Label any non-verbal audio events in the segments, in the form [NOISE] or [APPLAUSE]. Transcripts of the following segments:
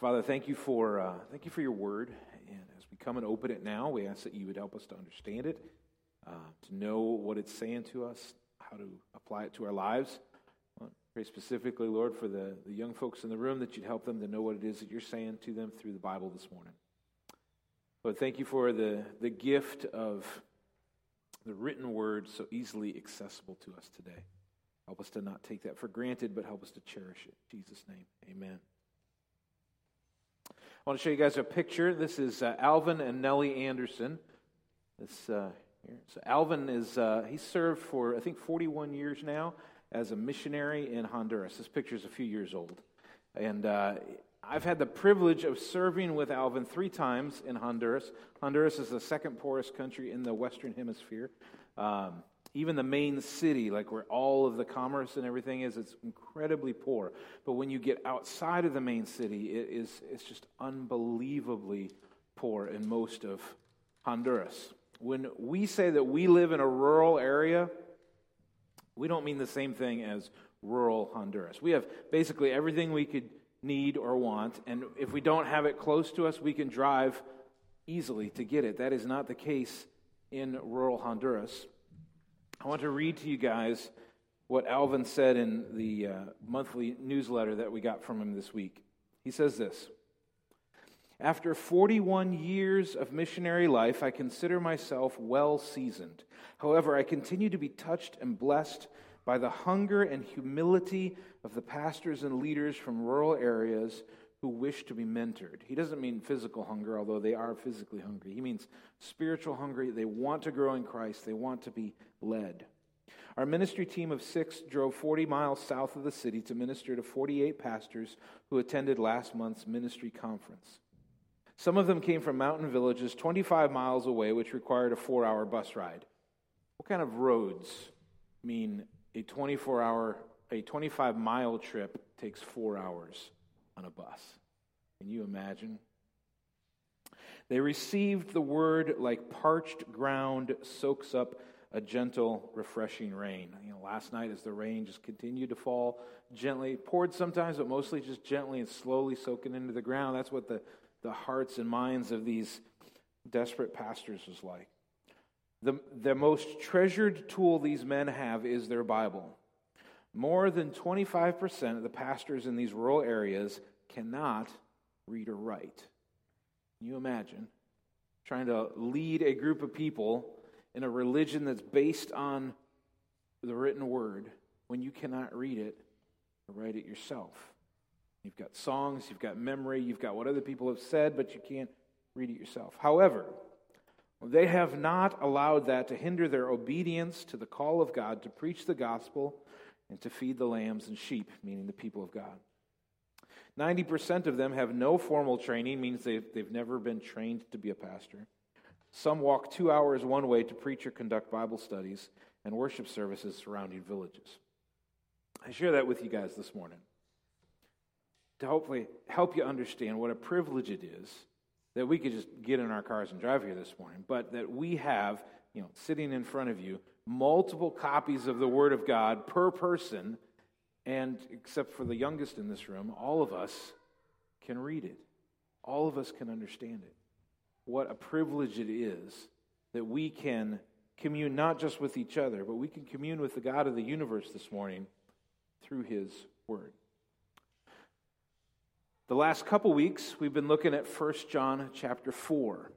Father, thank you for uh, thank you for your word, and as we come and open it now, we ask that you would help us to understand it, uh, to know what it's saying to us, how to apply it to our lives. Pray specifically, Lord, for the, the young folks in the room that you'd help them to know what it is that you're saying to them through the Bible this morning. Lord, thank you for the, the gift of the written word so easily accessible to us today. Help us to not take that for granted, but help us to cherish it. In Jesus' name, amen. I want to show you guys a picture. This is uh, Alvin and Nellie Anderson. This uh, here. So Alvin is uh, he served for I think 41 years now as a missionary in Honduras. This picture is a few years old, and uh, I've had the privilege of serving with Alvin three times in Honduras. Honduras is the second poorest country in the Western Hemisphere. Um, even the main city, like where all of the commerce and everything is, it's incredibly poor. But when you get outside of the main city, it is it's just unbelievably poor in most of Honduras. When we say that we live in a rural area, we don't mean the same thing as rural Honduras. We have basically everything we could need or want, and if we don't have it close to us, we can drive easily to get it. That is not the case in rural Honduras. I want to read to you guys what Alvin said in the uh, monthly newsletter that we got from him this week. He says this After 41 years of missionary life, I consider myself well seasoned. However, I continue to be touched and blessed by the hunger and humility of the pastors and leaders from rural areas who wish to be mentored. He doesn't mean physical hunger, although they are physically hungry. He means spiritual hungry. They want to grow in Christ, they want to be led. Our ministry team of six drove 40 miles south of the city to minister to 48 pastors who attended last month's ministry conference. Some of them came from mountain villages 25 miles away, which required a four hour bus ride. What kind of roads mean a 24 hour, a 25 mile trip takes four hours? On a bus. Can you imagine? They received the word like parched ground soaks up a gentle, refreshing rain. You know, last night as the rain just continued to fall gently, poured sometimes, but mostly just gently and slowly soaking into the ground. That's what the, the hearts and minds of these desperate pastors was like. The, the most treasured tool these men have is their Bible. More than 25% of the pastors in these rural areas cannot read or write. Can you imagine trying to lead a group of people in a religion that's based on the written word when you cannot read it or write it yourself? You've got songs, you've got memory, you've got what other people have said, but you can't read it yourself. However, they have not allowed that to hinder their obedience to the call of God to preach the gospel and to feed the lambs and sheep, meaning the people of God. 90% of them have no formal training, means they've, they've never been trained to be a pastor. Some walk two hours one way to preach or conduct Bible studies and worship services surrounding villages. I share that with you guys this morning to hopefully help you understand what a privilege it is that we could just get in our cars and drive here this morning, but that we have, you know, sitting in front of you, multiple copies of the Word of God per person, and except for the youngest in this room, all of us can read it. All of us can understand it. What a privilege it is that we can commune not just with each other, but we can commune with the God of the universe this morning through His Word. The last couple weeks, we've been looking at 1 John chapter 4.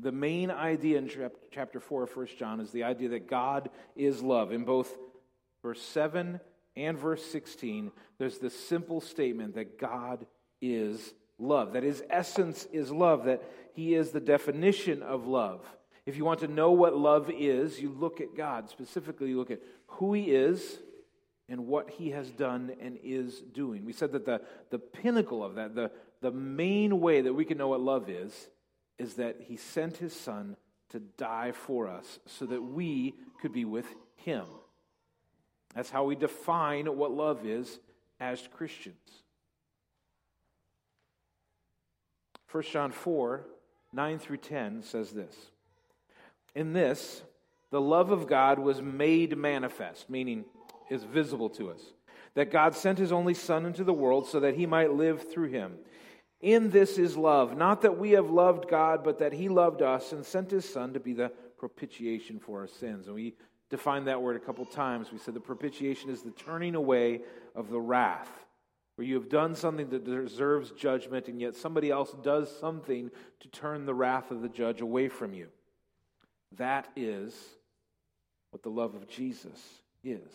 The main idea in chapter 4 of 1 John is the idea that God is love. In both verse 7 and verse 16, there's this simple statement that God is love, that his essence is love, that he is the definition of love. If you want to know what love is, you look at God. Specifically, you look at who he is and what he has done and is doing. We said that the, the pinnacle of that, the, the main way that we can know what love is, is that he sent his son to die for us so that we could be with him. That's how we define what love is as Christians. 1 John 4 9 through 10 says this In this, the love of God was made manifest, meaning is visible to us, that God sent his only Son into the world so that he might live through him. In this is love, not that we have loved God, but that He loved us and sent His Son to be the propitiation for our sins. And we defined that word a couple times. We said the propitiation is the turning away of the wrath, where you have done something that deserves judgment, and yet somebody else does something to turn the wrath of the judge away from you. That is what the love of Jesus is.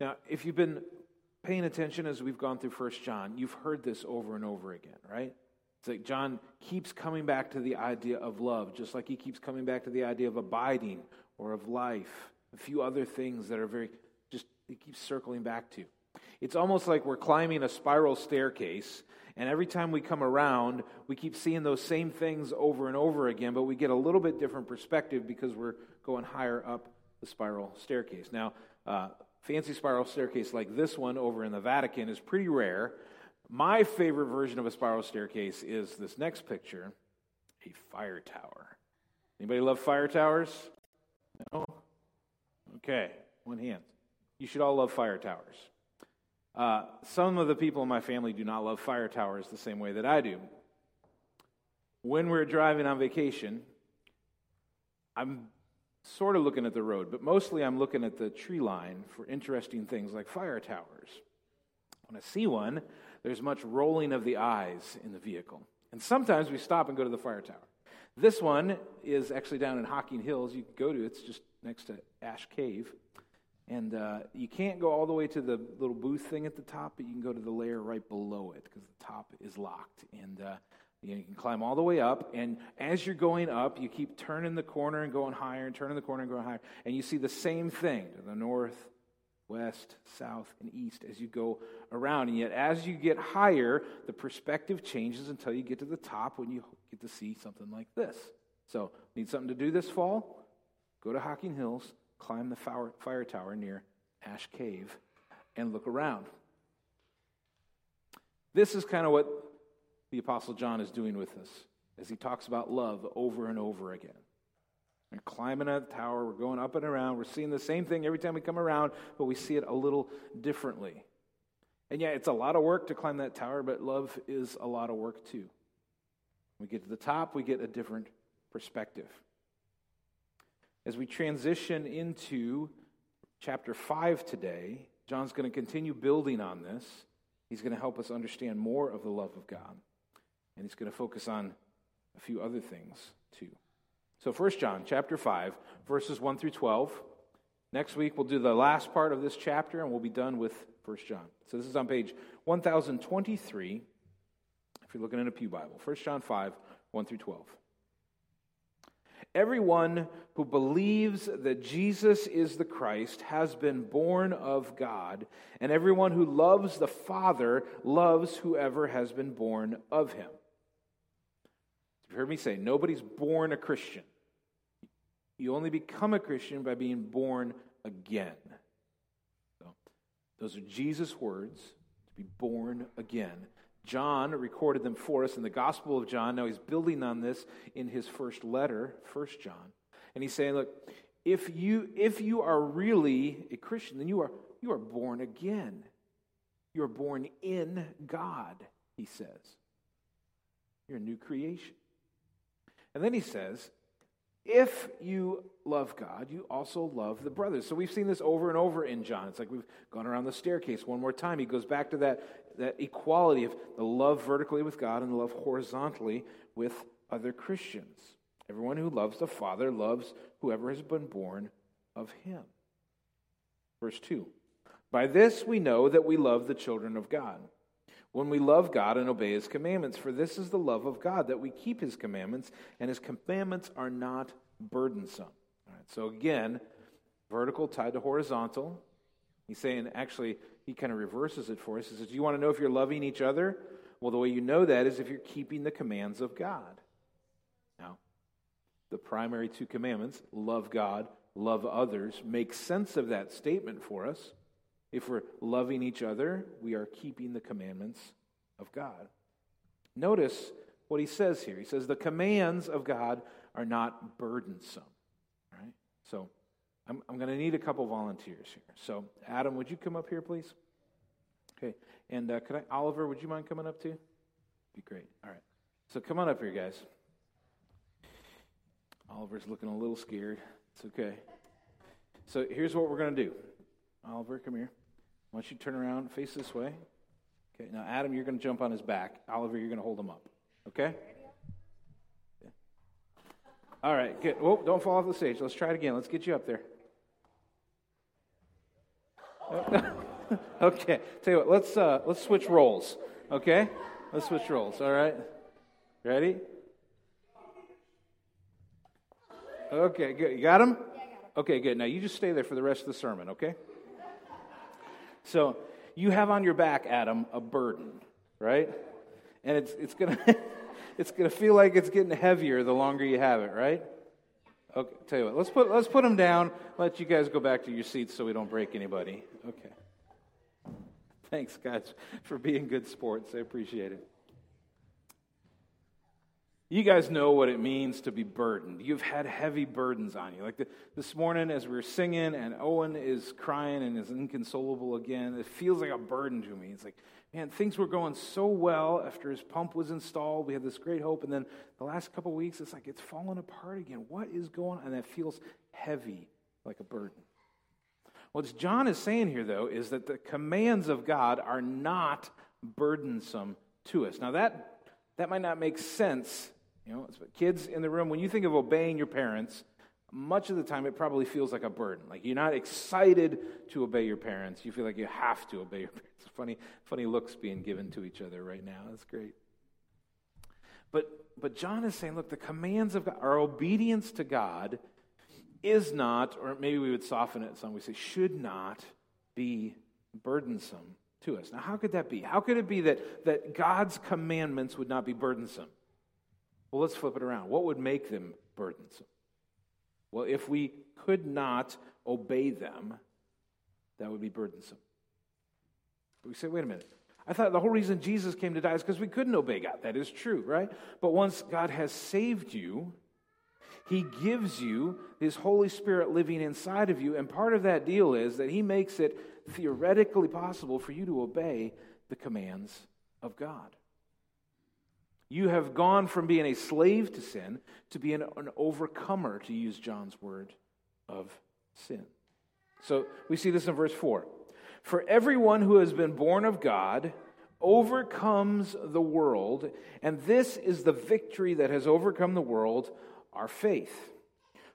Now, if you've been paying attention as we've gone through First John, you've heard this over and over again, right? It's like John keeps coming back to the idea of love, just like he keeps coming back to the idea of abiding or of life, a few other things that are very, just, he keeps circling back to. It's almost like we're climbing a spiral staircase, and every time we come around, we keep seeing those same things over and over again, but we get a little bit different perspective because we're going higher up the spiral staircase. Now, uh, fancy spiral staircase like this one over in the Vatican is pretty rare. My favorite version of a spiral staircase is this next picture a fire tower. Anybody love fire towers? No? Okay, one hand. You should all love fire towers. Uh, some of the people in my family do not love fire towers the same way that I do. When we're driving on vacation, I'm sort of looking at the road, but mostly I'm looking at the tree line for interesting things like fire towers. When I see one, there's much rolling of the eyes in the vehicle. And sometimes we stop and go to the fire tower. This one is actually down in Hocking Hills. You can go to it's just next to Ash Cave. And uh, you can't go all the way to the little booth thing at the top, but you can go to the layer right below it because the top is locked. And uh, you, can climb all the way up. And as you're going up, you keep turning the corner and going higher, and turning the corner and going higher. And you see the same thing to the north, west, south, and east as you go around. And yet, as you get higher, the perspective changes until you get to the top when you get to see something like this. So, need something to do this fall? Go to Hocking Hills climb the fire, fire tower near Ash Cave, and look around. This is kind of what the Apostle John is doing with us as he talks about love over and over again. We're climbing a tower, we're going up and around, we're seeing the same thing every time we come around, but we see it a little differently. And yeah, it's a lot of work to climb that tower, but love is a lot of work too. When we get to the top, we get a different perspective. As we transition into chapter 5 today, John's going to continue building on this. He's going to help us understand more of the love of God. And he's going to focus on a few other things too. So 1 John chapter 5, verses 1 through 12. Next week we'll do the last part of this chapter and we'll be done with 1 John. So this is on page 1023 if you're looking in a Pew Bible. 1 John 5, 1 through 12. Everyone who believes that Jesus is the Christ has been born of God, and everyone who loves the Father loves whoever has been born of him. You've heard me say, nobody's born a Christian. You only become a Christian by being born again. So, those are Jesus' words to be born again. John recorded them for us in the Gospel of John. Now he's building on this in his first letter, First John. And he's saying, look, if you if you are really a Christian, then you are you are born again. You are born in God, he says. You're a new creation. And then he says, if you love God, you also love the brothers. So we've seen this over and over in John. It's like we've gone around the staircase one more time. He goes back to that, that equality of the love vertically with God and the love horizontally with other Christians. Everyone who loves the Father loves whoever has been born of him. Verse 2 By this we know that we love the children of God when we love God and obey His commandments. For this is the love of God, that we keep His commandments, and His commandments are not burdensome. All right, so again, vertical tied to horizontal. He's saying, actually, he kind of reverses it for us. He says, Do you want to know if you're loving each other? Well, the way you know that is if you're keeping the commands of God. Now, the primary two commandments, love God, love others, make sense of that statement for us. If we're loving each other, we are keeping the commandments of God. Notice what he says here. He says, The commands of God are not burdensome. Right? So I'm, I'm going to need a couple volunteers here. So, Adam, would you come up here, please? Okay. And uh, could I, Oliver, would you mind coming up too? Be great. All right. So come on up here, guys. Oliver's looking a little scared. It's okay. So here's what we're going to do. Oliver, come here. Why don't you turn around, face this way? Okay. Now, Adam, you're going to jump on his back. Oliver, you're going to hold him up. Okay? Yeah. All right. Good. Oh, don't fall off the stage. Let's try it again. Let's get you up there. [LAUGHS] okay. Tell you what. Let's uh, let's switch roles. Okay. Let's switch roles. All right. Ready? Okay, good. You got him? Okay, good. Now you just stay there for the rest of the sermon, okay? So you have on your back, Adam, a burden, right? And it's it's gonna [LAUGHS] it's gonna feel like it's getting heavier the longer you have it, right? Okay, tell you what, let's put let's put them down. Let you guys go back to your seats so we don't break anybody. Okay. Thanks, guys, for being good sports. I appreciate it. You guys know what it means to be burdened. You've had heavy burdens on you. Like the, this morning, as we were singing, and Owen is crying and is inconsolable again, it feels like a burden to me. It's like, man, things were going so well after his pump was installed. We had this great hope. And then the last couple weeks, it's like it's falling apart again. What is going on? And that feels heavy, like a burden. What John is saying here, though, is that the commands of God are not burdensome to us. Now, that, that might not make sense you know, kids in the room, when you think of obeying your parents, much of the time it probably feels like a burden. Like you're not excited to obey your parents. You feel like you have to obey your [LAUGHS] parents. Funny, funny looks being given to each other right now. That's great. But but John is saying, look, the commands of God, our obedience to God is not, or maybe we would soften it some, we say, should not be burdensome to us. Now, how could that be? How could it be that, that God's commandments would not be burdensome? Well, let's flip it around. What would make them burdensome? Well, if we could not obey them, that would be burdensome. But we say, wait a minute. I thought the whole reason Jesus came to die is because we couldn't obey God. That is true, right? But once God has saved you, He gives you His Holy Spirit living inside of you. And part of that deal is that He makes it theoretically possible for you to obey the commands of God. You have gone from being a slave to sin to being an overcomer, to use John's word, of sin. So we see this in verse 4. For everyone who has been born of God overcomes the world, and this is the victory that has overcome the world, our faith.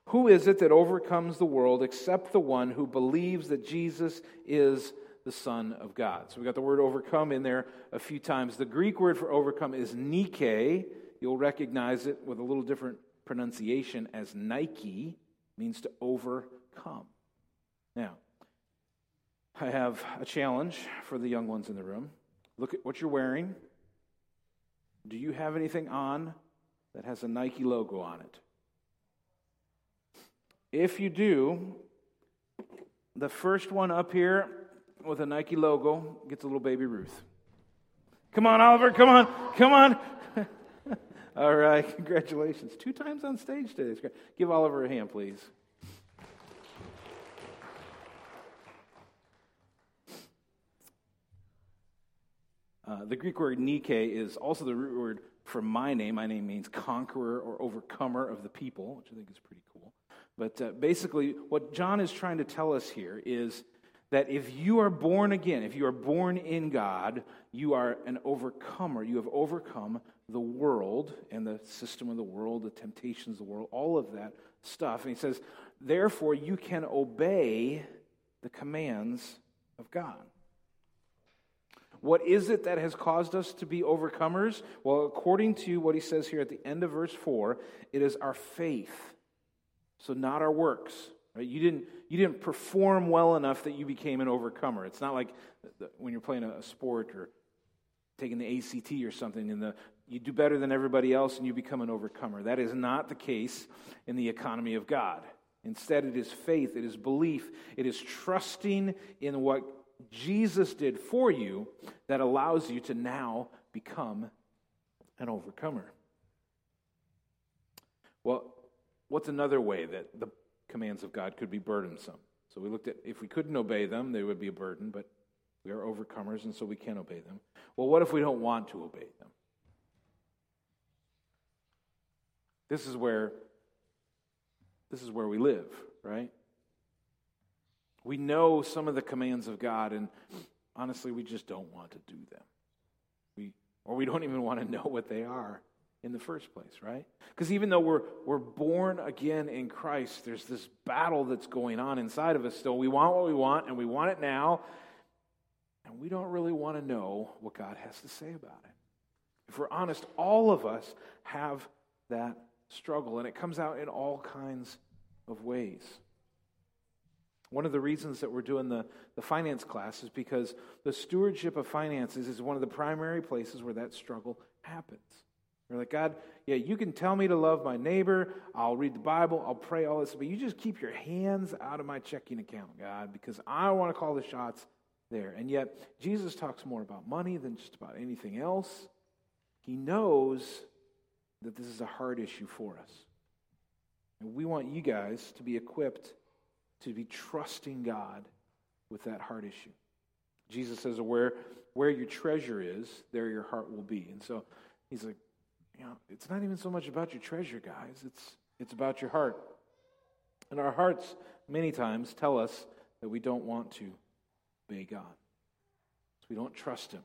Who is it that overcomes the world except the one who believes that Jesus is the Son of God. So we got the word overcome in there a few times. The Greek word for overcome is Nike. You'll recognize it with a little different pronunciation as Nike, means to overcome. Now, I have a challenge for the young ones in the room. Look at what you're wearing. Do you have anything on that has a Nike logo on it? If you do, the first one up here with a Nike logo gets a little baby Ruth. Come on, Oliver, come on, come on. [LAUGHS] All right, congratulations. Two times on stage today. Give Oliver a hand, please. Uh, the Greek word Nike is also the root word for my name. My name means conqueror or overcomer of the people, which I think is pretty cool. But uh, basically, what John is trying to tell us here is that if you are born again, if you are born in God, you are an overcomer. You have overcome the world and the system of the world, the temptations of the world, all of that stuff. And he says, therefore, you can obey the commands of God. What is it that has caused us to be overcomers? Well, according to what he says here at the end of verse 4, it is our faith. So, not our works. Right? You, didn't, you didn't perform well enough that you became an overcomer. It's not like when you're playing a sport or taking the ACT or something, and the, you do better than everybody else and you become an overcomer. That is not the case in the economy of God. Instead, it is faith, it is belief, it is trusting in what Jesus did for you that allows you to now become an overcomer. Well, what's another way that the commands of God could be burdensome. So we looked at if we couldn't obey them, they would be a burden, but we are overcomers, and so we can obey them. Well, what if we don't want to obey them? This is where this is where we live, right? We know some of the commands of God, and honestly, we just don't want to do them. We, or we don't even want to know what they are in the first place, right? Because even though we're, we're born again in Christ, there's this battle that's going on inside of us still. We want what we want, and we want it now, and we don't really want to know what God has to say about it. If we're honest, all of us have that struggle, and it comes out in all kinds of ways. One of the reasons that we're doing the, the finance class is because the stewardship of finances is one of the primary places where that struggle happens. We're like, God, yeah, you can tell me to love my neighbor. I'll read the Bible. I'll pray all this, but you just keep your hands out of my checking account, God, because I want to call the shots there. And yet, Jesus talks more about money than just about anything else. He knows that this is a hard issue for us. And we want you guys to be equipped to be trusting God with that heart issue. Jesus says, where, where your treasure is, there your heart will be. And so he's like, you know, it's not even so much about your treasure, guys. It's, it's about your heart. And our hearts, many times, tell us that we don't want to obey God. We don't trust Him.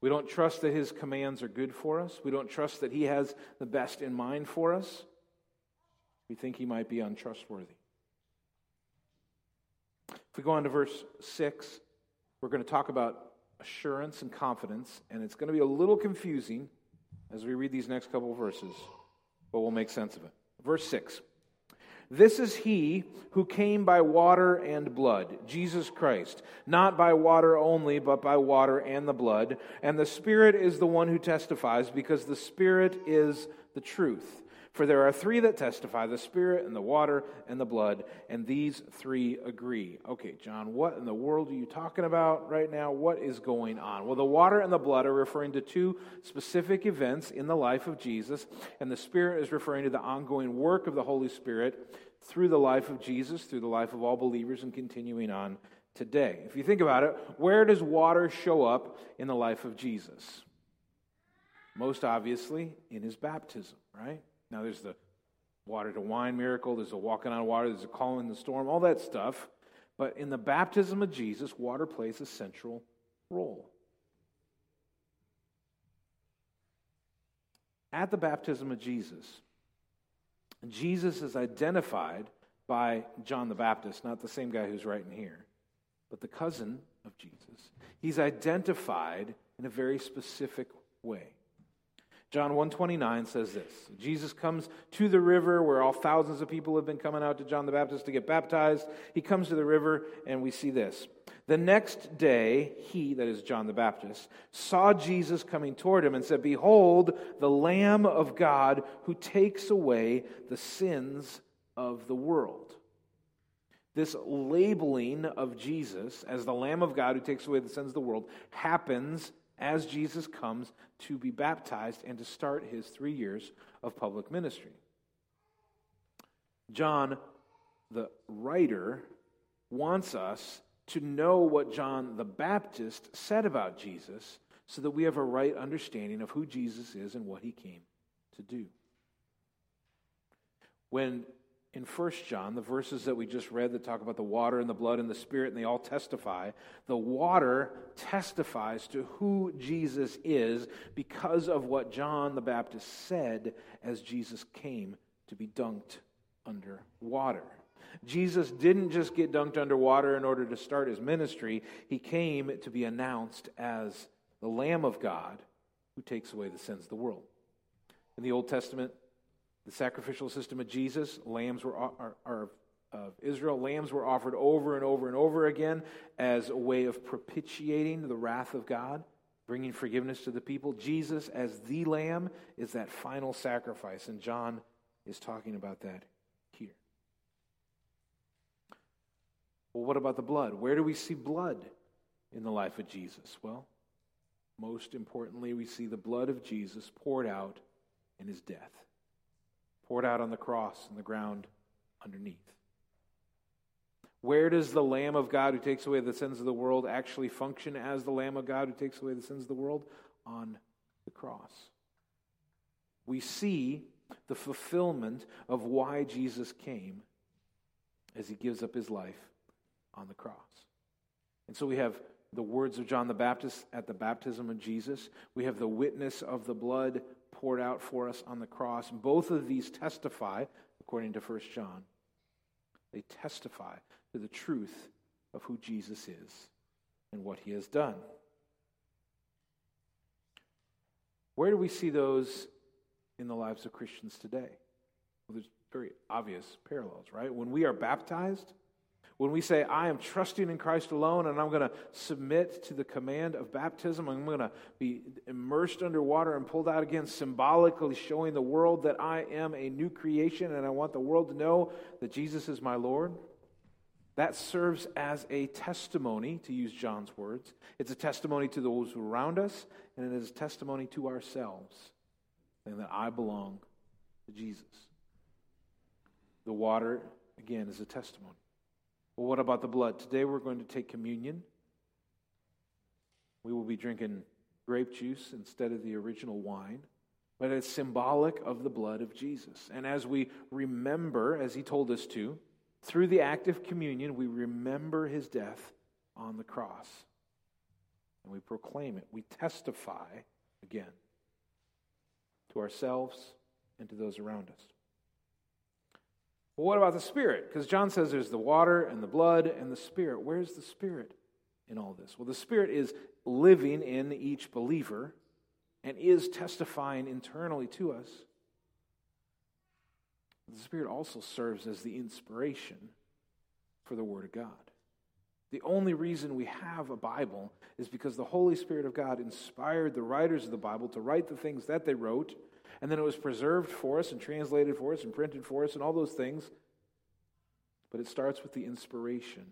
We don't trust that His commands are good for us. We don't trust that He has the best in mind for us. We think He might be untrustworthy. If we go on to verse 6, we're going to talk about assurance and confidence, and it's going to be a little confusing as we read these next couple verses, but we'll make sense of it. Verse 6 This is he who came by water and blood, Jesus Christ, not by water only, but by water and the blood. And the Spirit is the one who testifies, because the Spirit is the truth. For there are three that testify the Spirit, and the water, and the blood, and these three agree. Okay, John, what in the world are you talking about right now? What is going on? Well, the water and the blood are referring to two specific events in the life of Jesus, and the Spirit is referring to the ongoing work of the Holy Spirit through the life of Jesus, through the life of all believers, and continuing on today. If you think about it, where does water show up in the life of Jesus? Most obviously, in his baptism, right? Now, there's the water to wine miracle, there's a walking on water, there's a calming the storm, all that stuff. But in the baptism of Jesus, water plays a central role. At the baptism of Jesus, Jesus is identified by John the Baptist, not the same guy who's writing here, but the cousin of Jesus. He's identified in a very specific way. John 129 says this Jesus comes to the river where all thousands of people have been coming out to John the Baptist to get baptized. He comes to the river, and we see this. The next day, he, that is John the Baptist, saw Jesus coming toward him and said, Behold, the Lamb of God who takes away the sins of the world. This labeling of Jesus as the Lamb of God who takes away the sins of the world happens as Jesus comes to be baptized and to start his three years of public ministry. John, the writer, wants us to know what John the Baptist said about Jesus so that we have a right understanding of who Jesus is and what he came to do. When in First John, the verses that we just read that talk about the water and the blood and the spirit, and they all testify. The water testifies to who Jesus is because of what John the Baptist said as Jesus came to be dunked under water. Jesus didn't just get dunked under water in order to start his ministry, he came to be announced as the Lamb of God who takes away the sins of the world. In the Old Testament, the sacrificial system of Jesus, lambs were are, are, of Israel, lambs were offered over and over and over again as a way of propitiating the wrath of God, bringing forgiveness to the people. Jesus, as the lamb, is that final sacrifice, and John is talking about that here. Well, what about the blood? Where do we see blood in the life of Jesus? Well, most importantly, we see the blood of Jesus poured out in his death poured out on the cross and the ground underneath. Where does the Lamb of God who takes away the sins of the world actually function as the Lamb of God who takes away the sins of the world? On the cross. We see the fulfillment of why Jesus came as he gives up his life on the cross. And so we have the words of John the Baptist at the baptism of Jesus. We have the witness of the blood poured out for us on the cross. Both of these testify, according to 1 John, they testify to the truth of who Jesus is and what he has done. Where do we see those in the lives of Christians today? Well, there's very obvious parallels, right? When we are baptized, when we say, I am trusting in Christ alone and I'm going to submit to the command of baptism, I'm going to be immersed under water and pulled out again, symbolically showing the world that I am a new creation and I want the world to know that Jesus is my Lord. That serves as a testimony, to use John's words. It's a testimony to those around us, and it is a testimony to ourselves, saying that I belong to Jesus. The water, again, is a testimony. Well, what about the blood? Today we're going to take communion. We will be drinking grape juice instead of the original wine, but it's symbolic of the blood of Jesus. And as we remember, as he told us to, through the act of communion, we remember his death on the cross. And we proclaim it. We testify again to ourselves and to those around us. Well, what about the Spirit? Because John says there's the water and the blood and the Spirit. Where's the Spirit in all this? Well, the Spirit is living in each believer and is testifying internally to us. The Spirit also serves as the inspiration for the Word of God. The only reason we have a Bible is because the Holy Spirit of God inspired the writers of the Bible to write the things that they wrote and then it was preserved for us and translated for us and printed for us and all those things. But it starts with the inspiration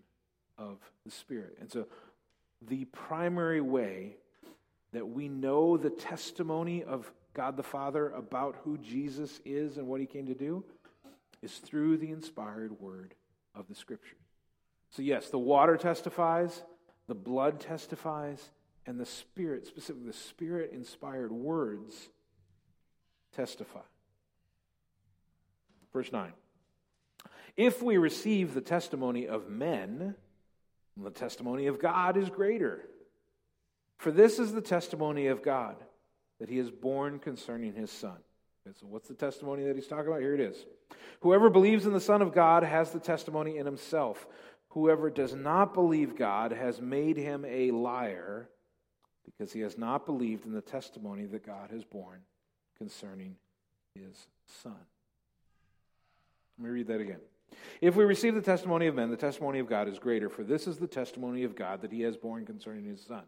of the Spirit. And so the primary way that we know the testimony of God the Father about who Jesus is and what he came to do is through the inspired word of the Scripture. So, yes, the water testifies, the blood testifies, and the Spirit, specifically the Spirit inspired words, testify. Verse 9. If we receive the testimony of men, the testimony of God is greater. For this is the testimony of God, that he is borne concerning his Son. Okay, so, what's the testimony that he's talking about? Here it is. Whoever believes in the Son of God has the testimony in himself. Whoever does not believe God has made him a liar because he has not believed in the testimony that God has borne concerning his son. Let me read that again. If we receive the testimony of men, the testimony of God is greater, for this is the testimony of God that he has borne concerning his son.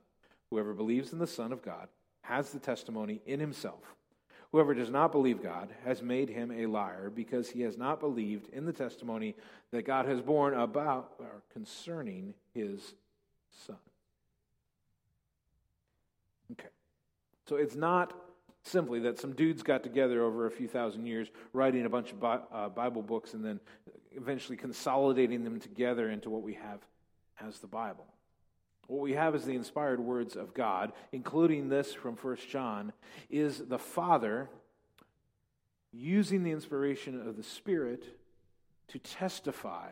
Whoever believes in the Son of God has the testimony in himself. Whoever does not believe God has made him a liar because he has not believed in the testimony that God has borne about or concerning his son. Okay. So it's not simply that some dudes got together over a few thousand years, writing a bunch of uh, Bible books, and then eventually consolidating them together into what we have as the Bible. What we have as the inspired words of God, including this from 1 John, is the Father using the inspiration of the Spirit to testify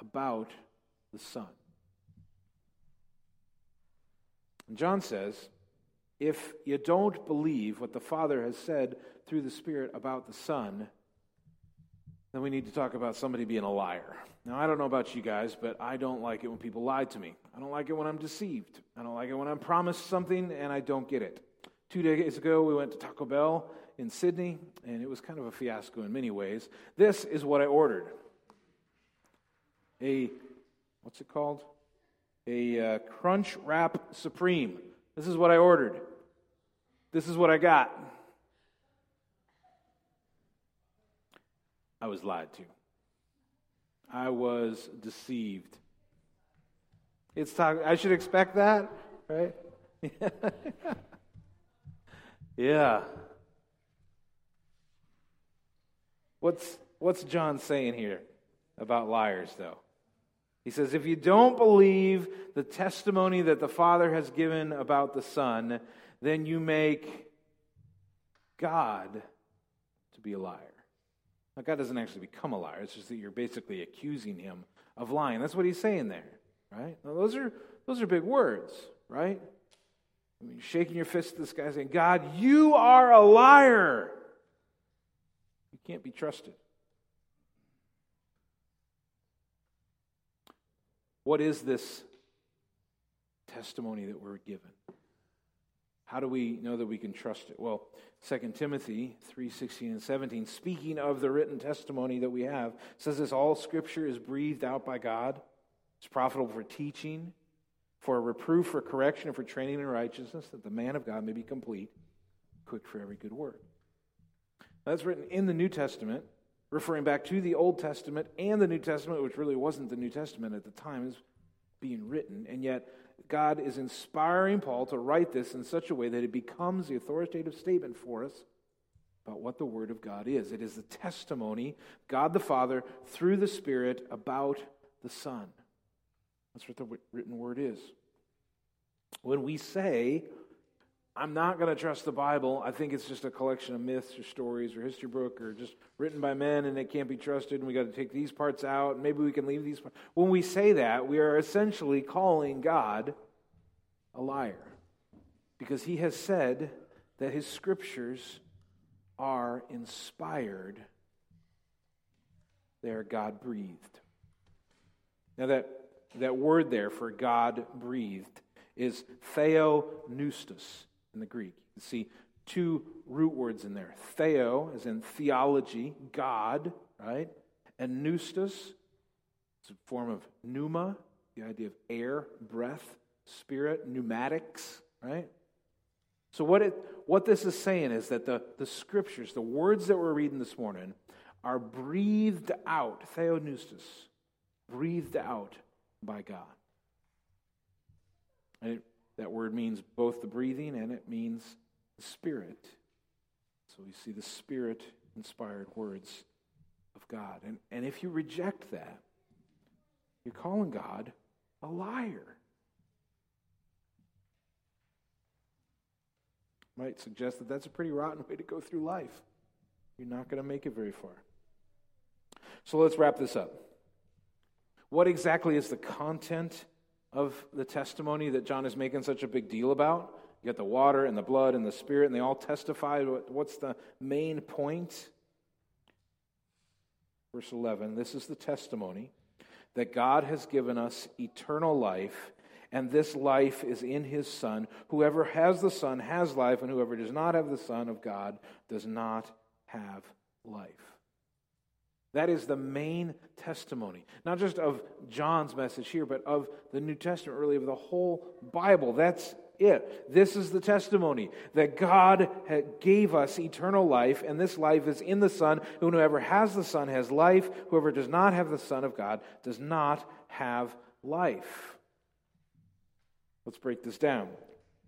about the Son. And John says, if you don't believe what the Father has said through the Spirit about the Son, then we need to talk about somebody being a liar. Now, I don't know about you guys, but I don't like it when people lie to me. I don't like it when I'm deceived. I don't like it when I'm promised something and I don't get it. Two days ago, we went to Taco Bell in Sydney, and it was kind of a fiasco in many ways. This is what I ordered a, what's it called? A uh, Crunchwrap Supreme. This is what I ordered. This is what I got. I was lied to. I was deceived. It's talk, I should expect that, right? [LAUGHS] yeah. What's what's John saying here about liars though? He says if you don't believe the testimony that the Father has given about the Son, then you make God to be a liar. Now, God doesn't actually become a liar. It's just that you're basically accusing him of lying. That's what he's saying there, right? Now, those are those are big words, right? I mean, shaking your fist at this guy saying, God, you are a liar. You can't be trusted. What is this testimony that we're given? How do we know that we can trust it? Well, 2 Timothy 3:16 and 17 speaking of the written testimony that we have says this all scripture is breathed out by God. It's profitable for teaching, for reproof, for correction, and for training in righteousness, that the man of God may be complete, quick for every good work. That's written in the New Testament, referring back to the Old Testament and the New Testament, which really wasn't the New Testament at the time, is being written. And yet, God is inspiring Paul to write this in such a way that it becomes the authoritative statement for us about what the Word of God is. It is the testimony, God the Father, through the Spirit, about the Son. That's what the written Word is. When we say, I'm not going to trust the Bible. I think it's just a collection of myths or stories or history book or just written by men and it can't be trusted and we got to take these parts out and maybe we can leave these parts. When we say that, we are essentially calling God a liar because he has said that his scriptures are inspired. They are God breathed. Now that that word there for God breathed is theopneustos in the Greek. You see two root words in there. Theo, as in theology, God, right? And pneustos, it's a form of pneuma, the idea of air, breath, spirit, pneumatics, right? So, what, it, what this is saying is that the, the scriptures, the words that we're reading this morning, are breathed out, theopneustos, breathed out by God. And it that word means both the breathing and it means the Spirit. So we see the Spirit inspired words of God. And, and if you reject that, you're calling God a liar. Might suggest that that's a pretty rotten way to go through life. You're not going to make it very far. So let's wrap this up. What exactly is the content of the testimony that John is making such a big deal about. You got the water and the blood and the spirit, and they all testify. What's the main point? Verse 11 This is the testimony that God has given us eternal life, and this life is in his Son. Whoever has the Son has life, and whoever does not have the Son of God does not have life. That is the main testimony, not just of John's message here, but of the New Testament, really, of the whole Bible. That's it. This is the testimony that God gave us eternal life, and this life is in the Son. Whoever has the Son has life. Whoever does not have the Son of God does not have life. Let's break this down.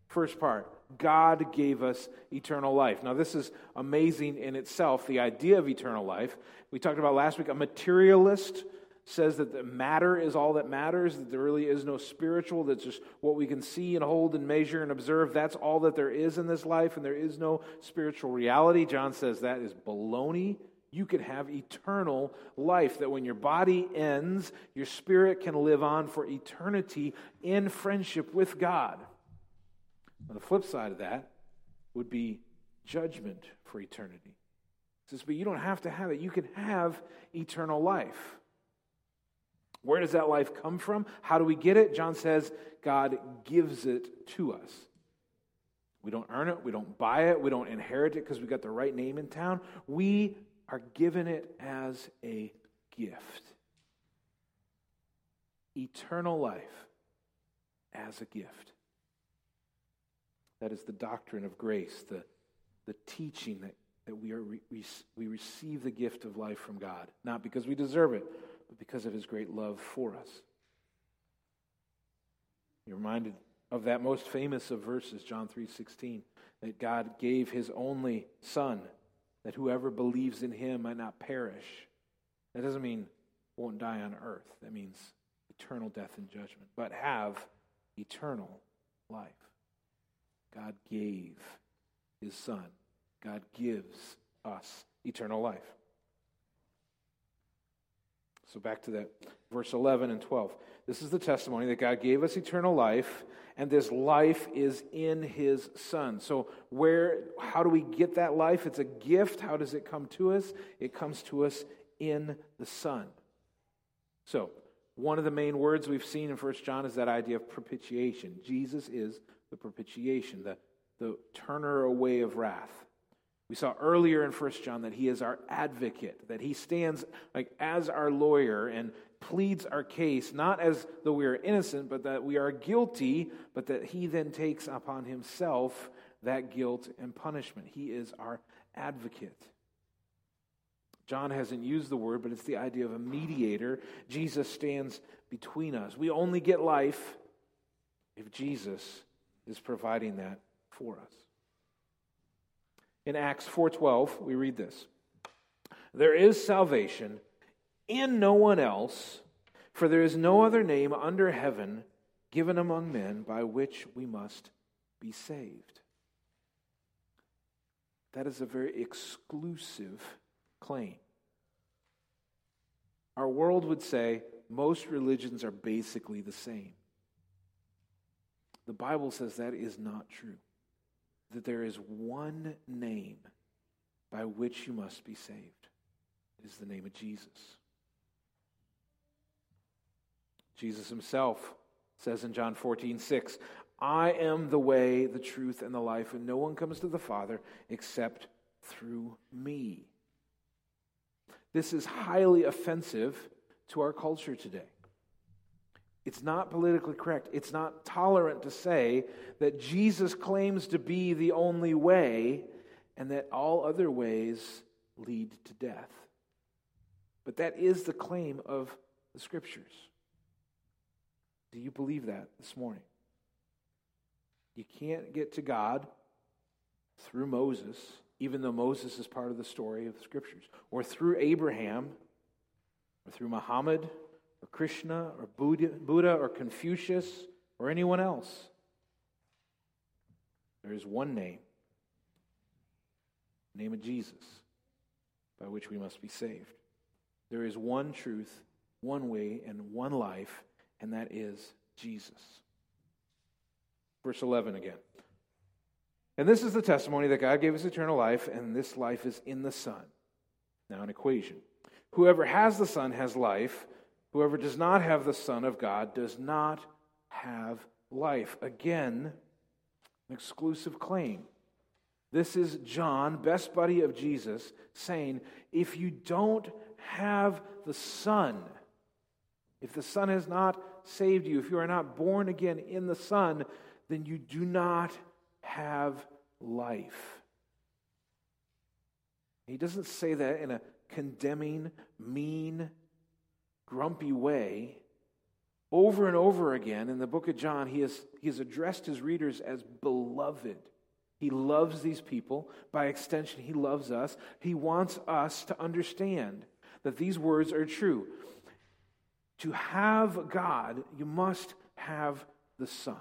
First part God gave us eternal life. Now, this is amazing in itself, the idea of eternal life. We talked about last week, a materialist says that matter is all that matters, that there really is no spiritual, that's just what we can see and hold and measure and observe. That's all that there is in this life, and there is no spiritual reality. John says that is baloney. You can have eternal life, that when your body ends, your spirit can live on for eternity in friendship with God. On the flip side of that would be judgment for eternity. Says, but you don't have to have it. You can have eternal life. Where does that life come from? How do we get it? John says God gives it to us. We don't earn it, we don't buy it, we don't inherit it because we got the right name in town. We are given it as a gift. Eternal life as a gift. That is the doctrine of grace, the, the teaching that, that we, are we, we receive the gift of life from God, not because we deserve it, but because of his great love for us. You're reminded of that most famous of verses, John 3:16, that God gave his only son that whoever believes in him might not perish. That doesn't mean won't die on earth. That means eternal death and judgment, but have eternal life. God gave his son. God gives us eternal life. So back to that verse 11 and 12. This is the testimony that God gave us eternal life, and this life is in his son. So where how do we get that life? It's a gift. How does it come to us? It comes to us in the son. So, one of the main words we've seen in 1 John is that idea of propitiation. Jesus is the propitiation, the, the turner away of wrath. We saw earlier in 1 John that he is our advocate, that he stands like as our lawyer and pleads our case, not as though we are innocent, but that we are guilty, but that he then takes upon himself that guilt and punishment. He is our advocate. John hasn't used the word, but it's the idea of a mediator. Jesus stands between us. We only get life if Jesus is providing that for us. In Acts 4:12, we read this. There is salvation in no one else, for there is no other name under heaven given among men by which we must be saved. That is a very exclusive claim. Our world would say most religions are basically the same. The Bible says that is not true. That there is one name by which you must be saved. It is the name of Jesus. Jesus himself says in John 14, 6, I am the way, the truth, and the life, and no one comes to the Father except through me. This is highly offensive to our culture today. It's not politically correct. It's not tolerant to say that Jesus claims to be the only way and that all other ways lead to death. But that is the claim of the scriptures. Do you believe that this morning? You can't get to God through Moses even though Moses is part of the story of the scriptures, or through Abraham, or through Muhammad, or Krishna, or Buddha, Buddha or Confucius, or anyone else. There is one name, name of Jesus, by which we must be saved. There is one truth, one way, and one life, and that is Jesus. Verse 11 again. And this is the testimony that God gave us eternal life, and this life is in the Son. Now, an equation. Whoever has the Son has life. Whoever does not have the Son of God does not have life. Again, an exclusive claim. This is John, best buddy of Jesus, saying, if you don't have the Son, if the Son has not saved you, if you are not born again in the Son, then you do not have life. He doesn't say that in a condemning, mean, grumpy way. Over and over again in the book of John, he has, he has addressed his readers as beloved. He loves these people. By extension, he loves us. He wants us to understand that these words are true. To have God, you must have the Son.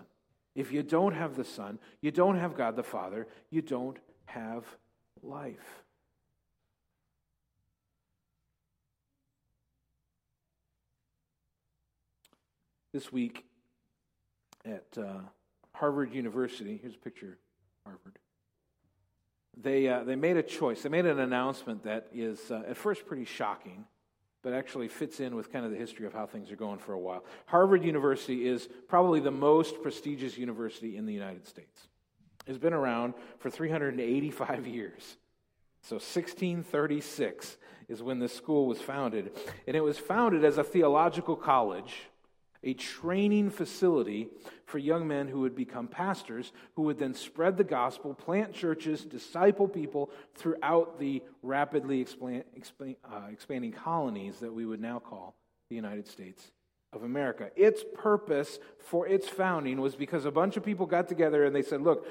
If you don't have the Son, you don't have God the Father, you don't have life. This week at uh, Harvard University, here's a picture Harvard. They, uh, they made a choice. They made an announcement that is, uh, at first, pretty shocking but actually fits in with kind of the history of how things are going for a while. Harvard University is probably the most prestigious university in the United States. It's been around for 385 years. So 1636 is when this school was founded. And it was founded as a theological college a training facility for young men who would become pastors, who would then spread the gospel, plant churches, disciple people throughout the rapidly expand, expand, uh, expanding colonies that we would now call the United States of America. Its purpose for its founding was because a bunch of people got together and they said, Look,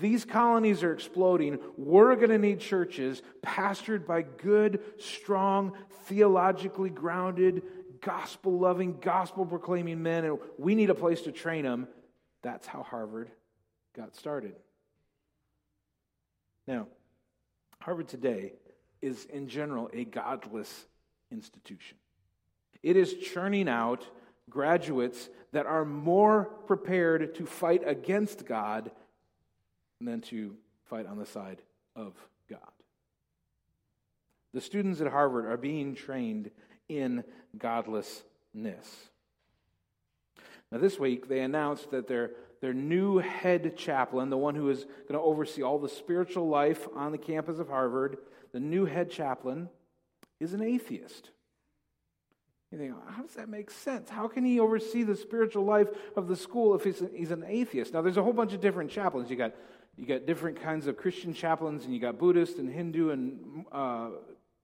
these colonies are exploding. We're going to need churches pastored by good, strong, theologically grounded gospel loving, gospel proclaiming men, and we need a place to train them. That's how Harvard got started. Now, Harvard today is, in general, a godless institution. It is churning out graduates that are more prepared to fight against God than to fight on the side of God. The students at Harvard are being trained in godlessness. Now, this week, they announced that their, their new head chaplain, the one who is going to oversee all the spiritual life on the campus of Harvard, the new head chaplain, is an atheist. You think, how does that make sense? How can he oversee the spiritual life of the school if he's, he's an atheist? Now, there's a whole bunch of different chaplains. You got, you got different kinds of Christian chaplains, and you got Buddhist and Hindu and uh,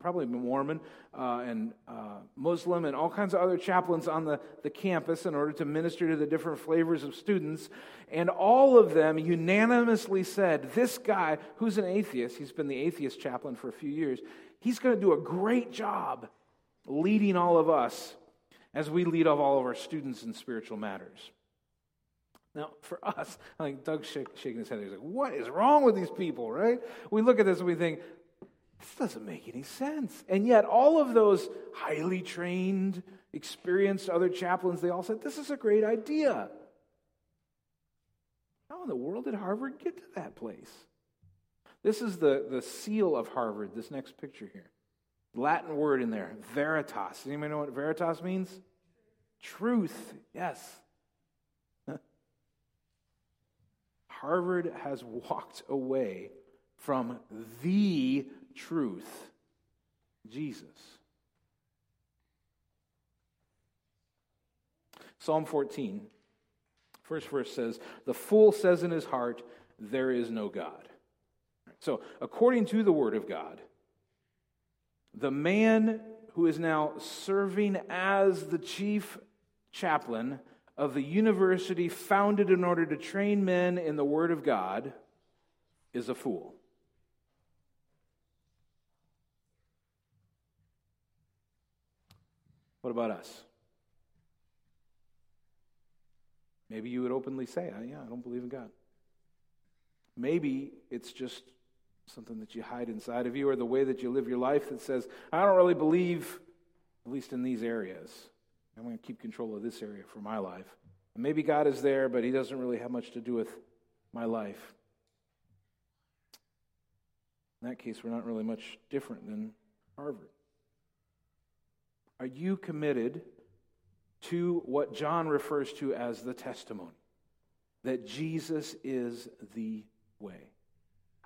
probably Mormon uh, and uh, Muslim and all kinds of other chaplains on the, the campus in order to minister to the different flavors of students. And all of them unanimously said, This guy, who's an atheist, he's been the atheist chaplain for a few years, he's going to do a great job leading all of us as we lead off all of our students in spiritual matters. Now, for us, I think Doug's shaking his head. He's like, What is wrong with these people, right? We look at this and we think, this doesn't make any sense. And yet, all of those highly trained, experienced other chaplains, they all said, This is a great idea. How in the world did Harvard get to that place? This is the, the seal of Harvard, this next picture here. Latin word in there, veritas. Anybody know what veritas means? Truth, yes. [LAUGHS] Harvard has walked away from the truth Jesus. Psalm 14, first verse says, The fool says in his heart, There is no God. So, according to the word of God, the man who is now serving as the chief chaplain of the university founded in order to train men in the word of God is a fool. What about us? Maybe you would openly say, Yeah, I don't believe in God. Maybe it's just something that you hide inside of you or the way that you live your life that says, I don't really believe, at least in these areas. I'm going to keep control of this area for my life. And maybe God is there, but He doesn't really have much to do with my life. In that case, we're not really much different than Harvard. Are you committed to what John refers to as the testimony? That Jesus is the way.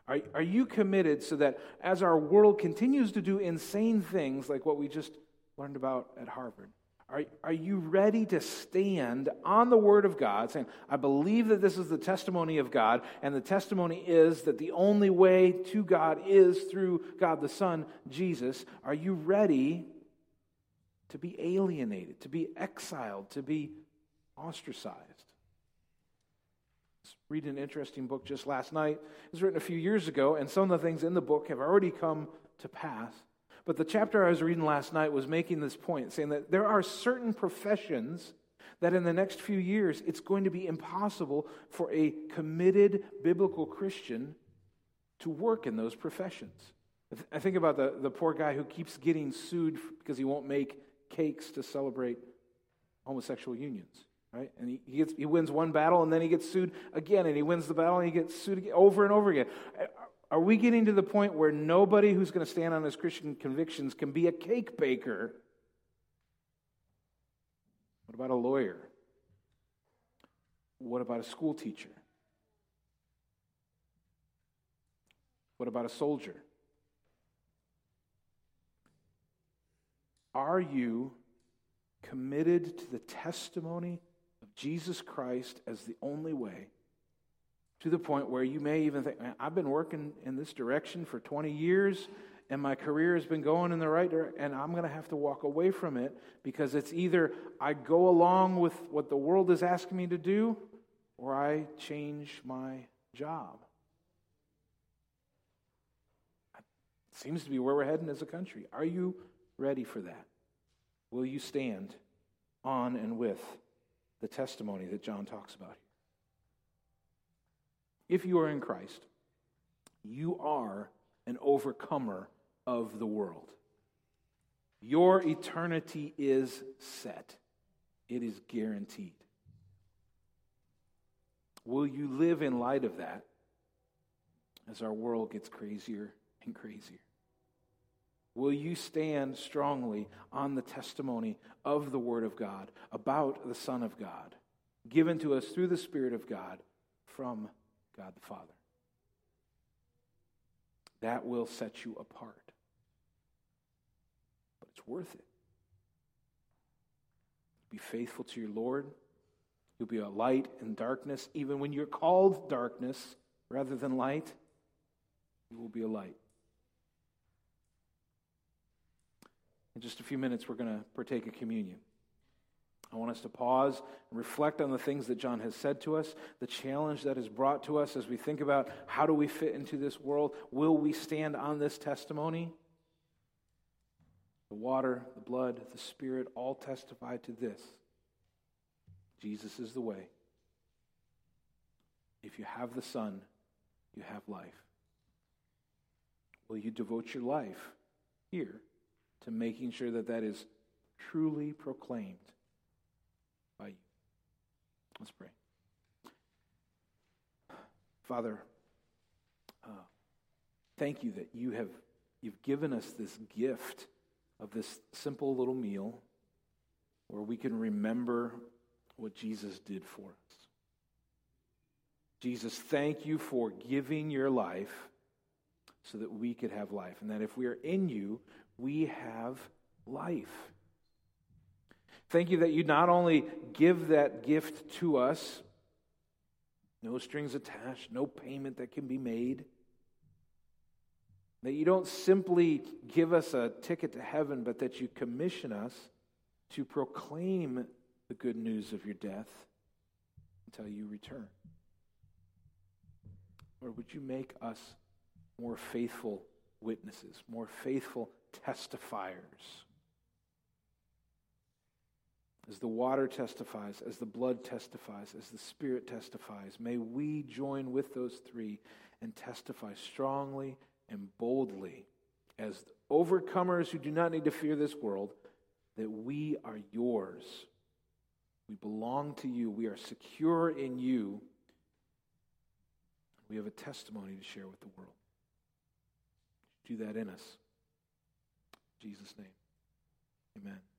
Are, are you committed so that as our world continues to do insane things like what we just learned about at Harvard, are, are you ready to stand on the Word of God, saying, I believe that this is the testimony of God, and the testimony is that the only way to God is through God the Son, Jesus? Are you ready to be alienated, to be exiled, to be ostracized. I read an interesting book just last night. It was written a few years ago, and some of the things in the book have already come to pass. But the chapter I was reading last night was making this point, saying that there are certain professions that in the next few years it's going to be impossible for a committed biblical Christian to work in those professions. I think about the, the poor guy who keeps getting sued because he won't make cakes to celebrate homosexual unions, right? And he, he, gets, he wins one battle and then he gets sued again, and he wins the battle and he gets sued again, over and over again. Are we getting to the point where nobody who's going to stand on his Christian convictions can be a cake baker? What about a lawyer? What about a school teacher? What about a soldier? Are you committed to the testimony of Jesus Christ as the only way? To the point where you may even think, I've been working in this direction for 20 years and my career has been going in the right direction, and I'm going to have to walk away from it because it's either I go along with what the world is asking me to do or I change my job. It seems to be where we're heading as a country. Are you ready for that? Will you stand on and with the testimony that John talks about here? If you are in Christ, you are an overcomer of the world. Your eternity is set, it is guaranteed. Will you live in light of that as our world gets crazier and crazier? Will you stand strongly on the testimony of the Word of God about the Son of God, given to us through the Spirit of God from God the Father? That will set you apart. But it's worth it. Be faithful to your Lord. You'll be a light in darkness. Even when you're called darkness rather than light, you will be a light. In just a few minutes, we're going to partake of communion. I want us to pause and reflect on the things that John has said to us, the challenge that is brought to us as we think about how do we fit into this world? Will we stand on this testimony? The water, the blood, the Spirit all testify to this. Jesus is the way. If you have the Son, you have life. Will you devote your life here to making sure that that is truly proclaimed by you. Let's pray. Father, uh, thank you that you have you've given us this gift of this simple little meal where we can remember what Jesus did for us. Jesus, thank you for giving your life so that we could have life. And that if we are in you, we have life. Thank you that you not only give that gift to us, no strings attached, no payment that can be made, that you don't simply give us a ticket to heaven, but that you commission us to proclaim the good news of your death until you return. Or would you make us more faithful witnesses, more faithful testifiers. As the water testifies, as the blood testifies, as the Spirit testifies, may we join with those three and testify strongly and boldly as overcomers who do not need to fear this world that we are yours. We belong to you. We are secure in you. We have a testimony to share with the world. Do that in us. Jesus' name. Amen.